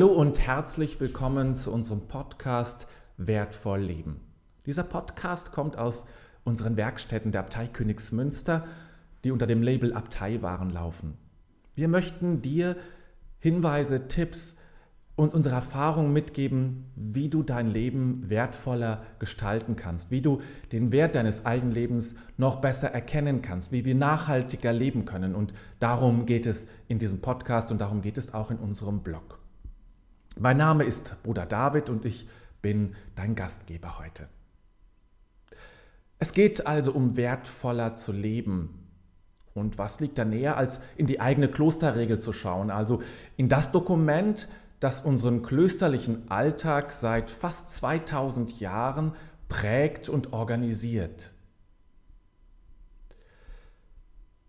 Hallo und herzlich willkommen zu unserem Podcast Wertvoll Leben. Dieser Podcast kommt aus unseren Werkstätten der Abtei Königsmünster, die unter dem Label Abteiwaren laufen. Wir möchten dir Hinweise, Tipps und unsere Erfahrungen mitgeben, wie du dein Leben wertvoller gestalten kannst, wie du den Wert deines eigenen Lebens noch besser erkennen kannst, wie wir nachhaltiger leben können. Und darum geht es in diesem Podcast und darum geht es auch in unserem Blog. Mein Name ist Bruder David und ich bin dein Gastgeber heute. Es geht also um wertvoller zu leben. Und was liegt da näher, als in die eigene Klosterregel zu schauen, also in das Dokument, das unseren klösterlichen Alltag seit fast 2000 Jahren prägt und organisiert.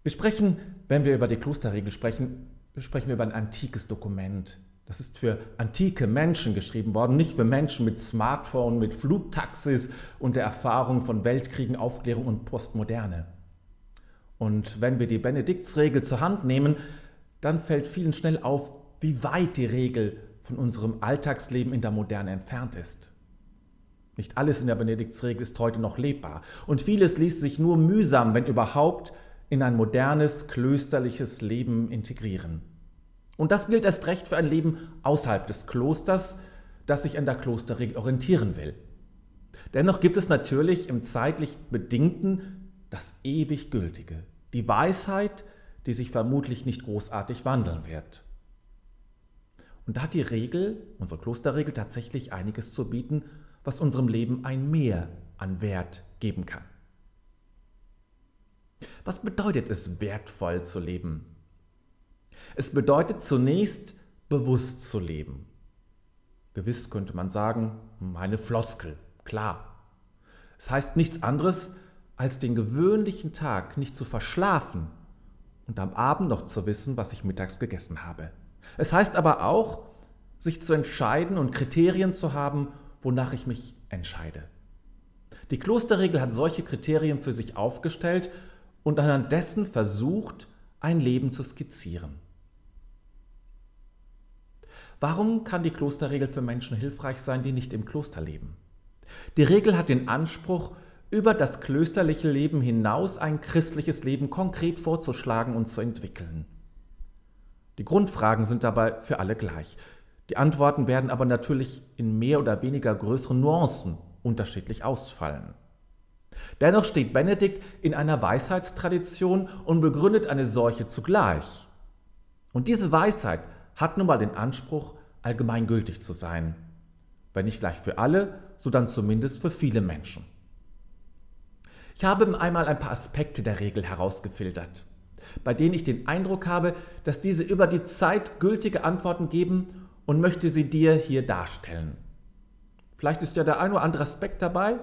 Wir sprechen, wenn wir über die Klosterregel sprechen, sprechen wir über ein antikes Dokument. Das ist für antike Menschen geschrieben worden, nicht für Menschen mit Smartphone, mit Flugtaxis und der Erfahrung von Weltkriegen, Aufklärung und Postmoderne. Und wenn wir die Benediktsregel zur Hand nehmen, dann fällt vielen schnell auf, wie weit die Regel von unserem Alltagsleben in der Moderne entfernt ist. Nicht alles in der Benediktsregel ist heute noch lebbar und vieles ließ sich nur mühsam, wenn überhaupt, in ein modernes, klösterliches Leben integrieren. Und das gilt erst recht für ein Leben außerhalb des Klosters, das sich an der Klosterregel orientieren will. Dennoch gibt es natürlich im zeitlich Bedingten das ewig Gültige, die Weisheit, die sich vermutlich nicht großartig wandeln wird. Und da hat die Regel, unsere Klosterregel, tatsächlich einiges zu bieten, was unserem Leben ein Mehr an Wert geben kann. Was bedeutet es, wertvoll zu leben? Es bedeutet zunächst, bewusst zu leben. Gewiss könnte man sagen, meine Floskel, klar. Es heißt nichts anderes, als den gewöhnlichen Tag nicht zu verschlafen und am Abend noch zu wissen, was ich mittags gegessen habe. Es heißt aber auch, sich zu entscheiden und Kriterien zu haben, wonach ich mich entscheide. Die Klosterregel hat solche Kriterien für sich aufgestellt und anhand dessen versucht, ein Leben zu skizzieren. Warum kann die Klosterregel für Menschen hilfreich sein, die nicht im Kloster leben? Die Regel hat den Anspruch, über das klösterliche Leben hinaus ein christliches Leben konkret vorzuschlagen und zu entwickeln. Die Grundfragen sind dabei für alle gleich. Die Antworten werden aber natürlich in mehr oder weniger größeren Nuancen unterschiedlich ausfallen. Dennoch steht Benedikt in einer Weisheitstradition und begründet eine solche zugleich. Und diese Weisheit hat nun mal den Anspruch, allgemeingültig zu sein. Wenn nicht gleich für alle, so dann zumindest für viele Menschen. Ich habe einmal ein paar Aspekte der Regel herausgefiltert, bei denen ich den Eindruck habe, dass diese über die Zeit gültige Antworten geben und möchte sie dir hier darstellen. Vielleicht ist ja der ein oder andere Aspekt dabei,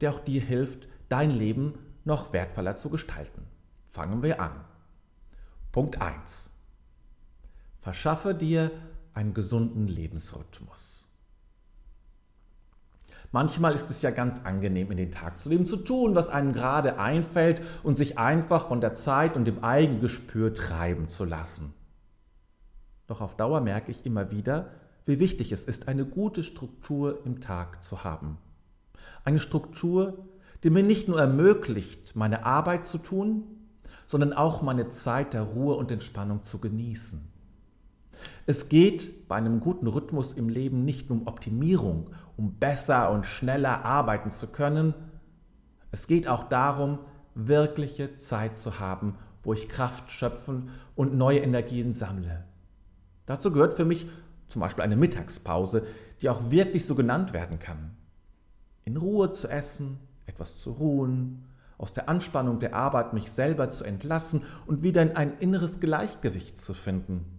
der auch dir hilft, dein Leben noch wertvoller zu gestalten. Fangen wir an. Punkt 1. Verschaffe dir einen gesunden Lebensrhythmus. Manchmal ist es ja ganz angenehm, in den Tag zu leben, zu tun, was einem gerade einfällt und sich einfach von der Zeit und dem Eigengespür treiben zu lassen. Doch auf Dauer merke ich immer wieder, wie wichtig es ist, eine gute Struktur im Tag zu haben. Eine Struktur, die mir nicht nur ermöglicht, meine Arbeit zu tun, sondern auch meine Zeit der Ruhe und Entspannung zu genießen. Es geht bei einem guten Rhythmus im Leben nicht nur um Optimierung, um besser und schneller arbeiten zu können. Es geht auch darum, wirkliche Zeit zu haben, wo ich Kraft schöpfen und neue Energien sammle. Dazu gehört für mich zum Beispiel eine Mittagspause, die auch wirklich so genannt werden kann. In Ruhe zu essen, etwas zu ruhen, aus der Anspannung der Arbeit mich selber zu entlassen und wieder in ein inneres Gleichgewicht zu finden.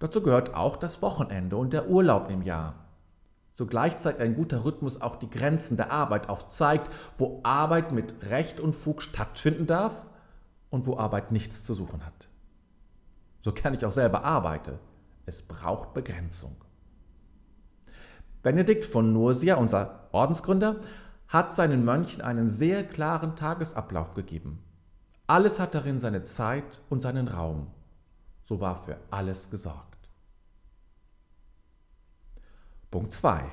Dazu gehört auch das Wochenende und der Urlaub im Jahr. Zugleich zeigt ein guter Rhythmus auch die Grenzen der Arbeit auf, zeigt, wo Arbeit mit Recht und Fug stattfinden darf und wo Arbeit nichts zu suchen hat. So kann ich auch selber arbeite. Es braucht Begrenzung. Benedikt von Nursia, unser Ordensgründer, hat seinen Mönchen einen sehr klaren Tagesablauf gegeben. Alles hat darin seine Zeit und seinen Raum. So war für alles gesorgt. Punkt 2.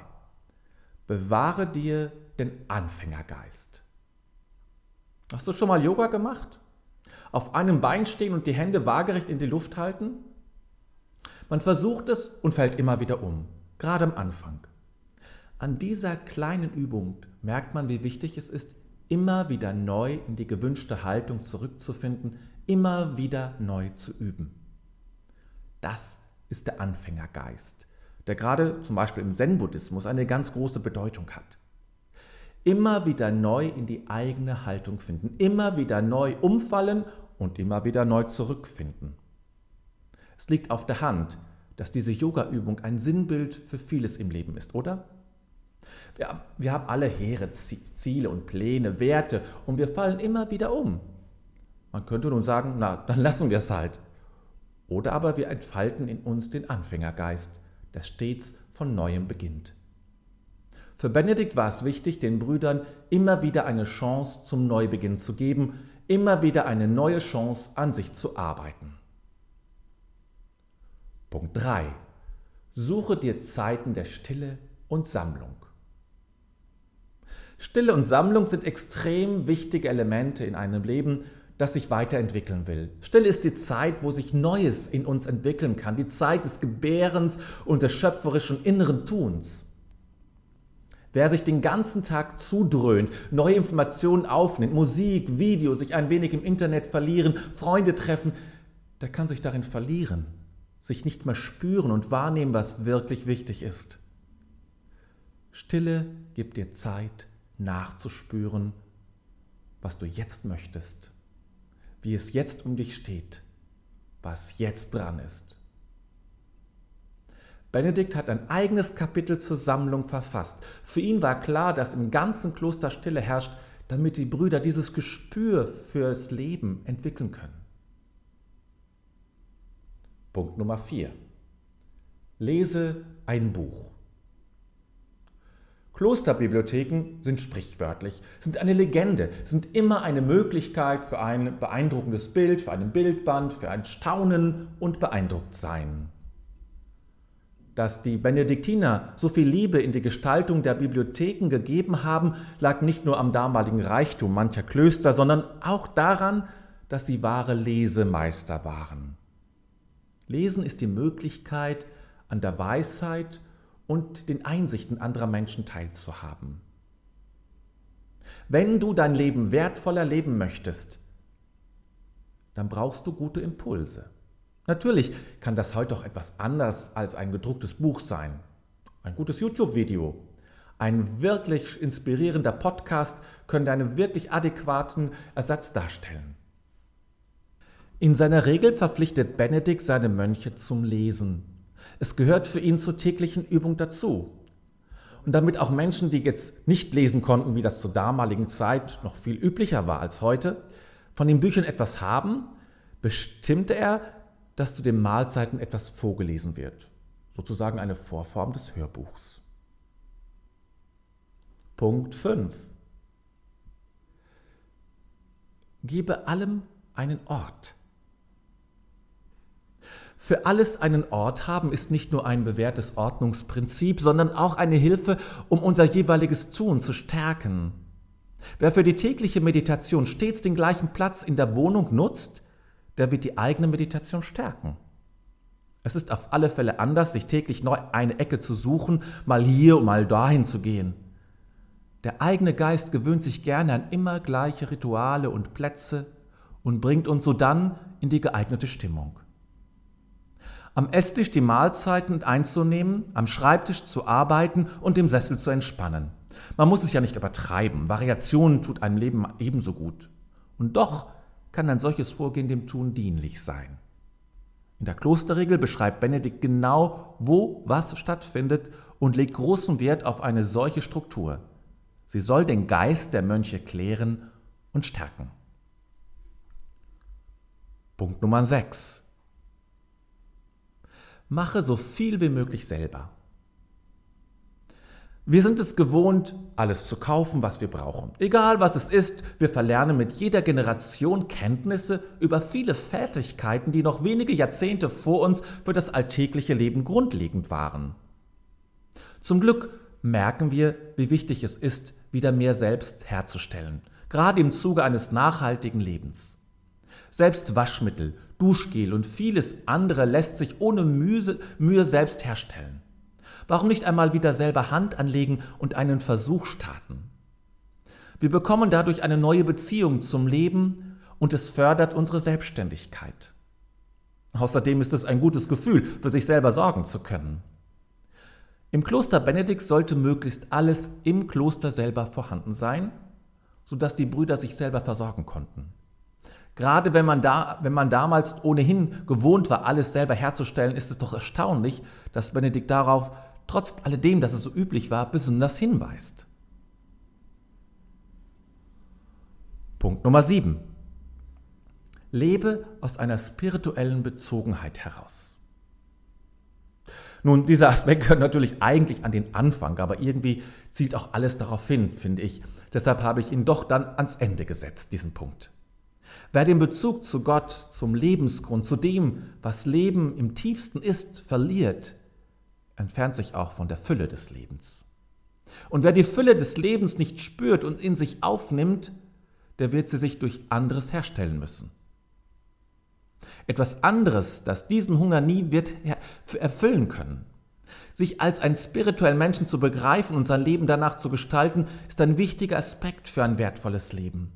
Bewahre dir den Anfängergeist. Hast du schon mal Yoga gemacht? Auf einem Bein stehen und die Hände waagerecht in die Luft halten? Man versucht es und fällt immer wieder um, gerade am Anfang. An dieser kleinen Übung merkt man, wie wichtig es ist, immer wieder neu in die gewünschte Haltung zurückzufinden, immer wieder neu zu üben. Das ist der Anfängergeist, der gerade zum Beispiel im Zen-Buddhismus eine ganz große Bedeutung hat. Immer wieder neu in die eigene Haltung finden, immer wieder neu umfallen und immer wieder neu zurückfinden. Es liegt auf der Hand, dass diese Yoga-Übung ein Sinnbild für vieles im Leben ist, oder? Wir, wir haben alle hehre Ziele und Pläne, Werte und wir fallen immer wieder um. Man könnte nun sagen, na, dann lassen wir es halt. Oder aber wir entfalten in uns den Anfängergeist, der stets von neuem beginnt. Für Benedikt war es wichtig, den Brüdern immer wieder eine Chance zum Neubeginn zu geben, immer wieder eine neue Chance an sich zu arbeiten. Punkt 3. Suche dir Zeiten der Stille und Sammlung. Stille und Sammlung sind extrem wichtige Elemente in einem Leben, das sich weiterentwickeln will. Stille ist die Zeit, wo sich Neues in uns entwickeln kann, die Zeit des Gebärens und des schöpferischen inneren Tuns. Wer sich den ganzen Tag zudröhnt, neue Informationen aufnimmt, Musik, Video, sich ein wenig im Internet verlieren, Freunde treffen, der kann sich darin verlieren, sich nicht mehr spüren und wahrnehmen, was wirklich wichtig ist. Stille gibt dir Zeit, nachzuspüren, was du jetzt möchtest, wie es jetzt um dich steht, was jetzt dran ist. Benedikt hat ein eigenes Kapitel zur Sammlung verfasst. Für ihn war klar, dass im ganzen Kloster Stille herrscht, damit die Brüder dieses Gespür fürs Leben entwickeln können. Punkt Nummer 4. Lese ein Buch. Klosterbibliotheken sind sprichwörtlich, sind eine Legende, sind immer eine Möglichkeit für ein beeindruckendes Bild, für einen Bildband, für ein Staunen und Beeindrucktsein. Dass die Benediktiner so viel Liebe in die Gestaltung der Bibliotheken gegeben haben, lag nicht nur am damaligen Reichtum mancher Klöster, sondern auch daran, dass sie wahre Lesemeister waren. Lesen ist die Möglichkeit, an der Weisheit und den Einsichten anderer Menschen teilzuhaben. Wenn du dein Leben wertvoller leben möchtest, dann brauchst du gute Impulse. Natürlich kann das heute auch etwas anders als ein gedrucktes Buch sein. Ein gutes YouTube-Video, ein wirklich inspirierender Podcast können einen wirklich adäquaten Ersatz darstellen. In seiner Regel verpflichtet Benedikt seine Mönche zum Lesen. Es gehört für ihn zur täglichen Übung dazu. Und damit auch Menschen, die jetzt nicht lesen konnten, wie das zur damaligen Zeit noch viel üblicher war als heute, von den Büchern etwas haben, bestimmte er, dass zu den Mahlzeiten etwas vorgelesen wird. Sozusagen eine Vorform des Hörbuchs. Punkt 5. Gebe allem einen Ort. Für alles einen Ort haben ist nicht nur ein bewährtes Ordnungsprinzip, sondern auch eine Hilfe, um unser jeweiliges Tun zu stärken. Wer für die tägliche Meditation stets den gleichen Platz in der Wohnung nutzt, der wird die eigene Meditation stärken. Es ist auf alle Fälle anders, sich täglich neu eine Ecke zu suchen, mal hier und mal dahin zu gehen. Der eigene Geist gewöhnt sich gerne an immer gleiche Rituale und Plätze und bringt uns sodann in die geeignete Stimmung am Esstisch die Mahlzeiten einzunehmen, am Schreibtisch zu arbeiten und im Sessel zu entspannen. Man muss es ja nicht übertreiben. Variationen tut einem Leben ebenso gut. Und doch kann ein solches Vorgehen dem Tun dienlich sein. In der Klosterregel beschreibt Benedikt genau, wo was stattfindet und legt großen Wert auf eine solche Struktur. Sie soll den Geist der Mönche klären und stärken. Punkt Nummer 6. Mache so viel wie möglich selber. Wir sind es gewohnt, alles zu kaufen, was wir brauchen. Egal was es ist, wir verlernen mit jeder Generation Kenntnisse über viele Fertigkeiten, die noch wenige Jahrzehnte vor uns für das alltägliche Leben grundlegend waren. Zum Glück merken wir, wie wichtig es ist, wieder mehr selbst herzustellen, gerade im Zuge eines nachhaltigen Lebens. Selbst Waschmittel, Duschgel und vieles andere lässt sich ohne Mühe, selbst herstellen. Warum nicht einmal wieder selber Hand anlegen und einen Versuch starten? Wir bekommen dadurch eine neue Beziehung zum Leben und es fördert unsere Selbstständigkeit. Außerdem ist es ein gutes Gefühl, für sich selber sorgen zu können. Im Kloster Benedikt sollte möglichst alles im Kloster selber vorhanden sein, sodass die Brüder sich selber versorgen konnten. Gerade wenn man, da, wenn man damals ohnehin gewohnt war, alles selber herzustellen, ist es doch erstaunlich, dass Benedikt darauf, trotz alledem, dass es so üblich war, besonders hinweist. Punkt Nummer 7. Lebe aus einer spirituellen Bezogenheit heraus. Nun, dieser Aspekt gehört natürlich eigentlich an den Anfang, aber irgendwie zielt auch alles darauf hin, finde ich. Deshalb habe ich ihn doch dann ans Ende gesetzt, diesen Punkt. Wer den Bezug zu Gott, zum Lebensgrund, zu dem, was Leben im tiefsten ist, verliert, entfernt sich auch von der Fülle des Lebens. Und wer die Fülle des Lebens nicht spürt und in sich aufnimmt, der wird sie sich durch anderes herstellen müssen. Etwas anderes, das diesen Hunger nie wird erfüllen können. Sich als einen spirituellen Menschen zu begreifen und sein Leben danach zu gestalten, ist ein wichtiger Aspekt für ein wertvolles Leben.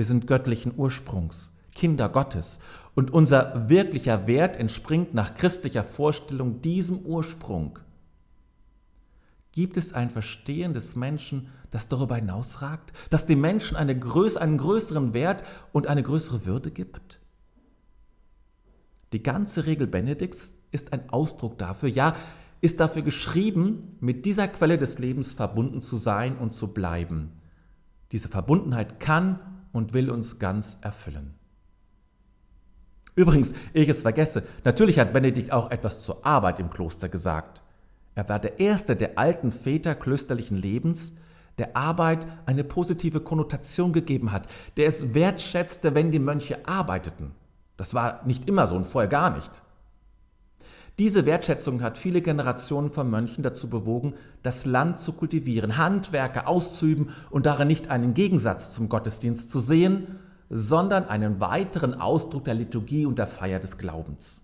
Wir sind göttlichen Ursprungs, Kinder Gottes, und unser wirklicher Wert entspringt nach christlicher Vorstellung diesem Ursprung. Gibt es ein Verstehen des Menschen, das darüber hinausragt, das dem Menschen eine Größe, einen größeren Wert und eine größere Würde gibt? Die ganze Regel Benedikts ist ein Ausdruck dafür, ja, ist dafür geschrieben, mit dieser Quelle des Lebens verbunden zu sein und zu bleiben. Diese Verbundenheit kann und will uns ganz erfüllen. Übrigens, ehe ich es vergesse, natürlich hat Benedikt auch etwas zur Arbeit im Kloster gesagt. Er war der erste der alten Väter klösterlichen Lebens, der Arbeit eine positive Konnotation gegeben hat, der es wertschätzte, wenn die Mönche arbeiteten. Das war nicht immer so und vorher gar nicht. Diese Wertschätzung hat viele Generationen von Mönchen dazu bewogen, das Land zu kultivieren, Handwerke auszuüben und darin nicht einen Gegensatz zum Gottesdienst zu sehen, sondern einen weiteren Ausdruck der Liturgie und der Feier des Glaubens.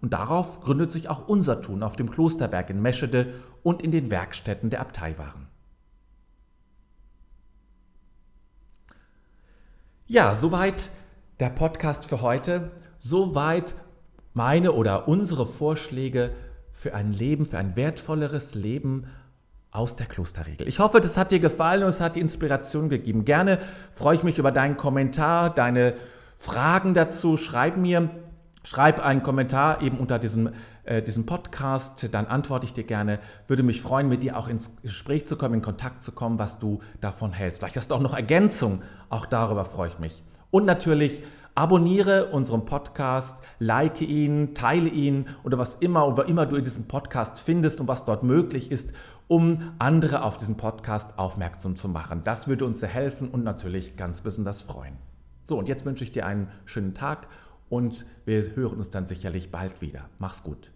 Und darauf gründet sich auch unser Tun auf dem Klosterberg in Meschede und in den Werkstätten der Abtei waren. Ja, soweit der Podcast für heute. Soweit meine oder unsere Vorschläge für ein Leben, für ein wertvolleres Leben aus der Klosterregel. Ich hoffe, das hat dir gefallen und es hat die Inspiration gegeben. Gerne freue ich mich über deinen Kommentar, deine Fragen dazu. Schreib mir, schreib einen Kommentar eben unter diesem, äh, diesem Podcast, dann antworte ich dir gerne. Würde mich freuen, mit dir auch ins Gespräch zu kommen, in Kontakt zu kommen, was du davon hältst. Vielleicht hast du auch noch Ergänzung, auch darüber freue ich mich. Und natürlich abonniere unseren Podcast, like ihn, teile ihn oder was immer oder immer du in diesem Podcast findest und was dort möglich ist, um andere auf diesen Podcast aufmerksam zu machen. Das würde uns sehr helfen und natürlich ganz besonders freuen. So, und jetzt wünsche ich dir einen schönen Tag und wir hören uns dann sicherlich bald wieder. Mach's gut.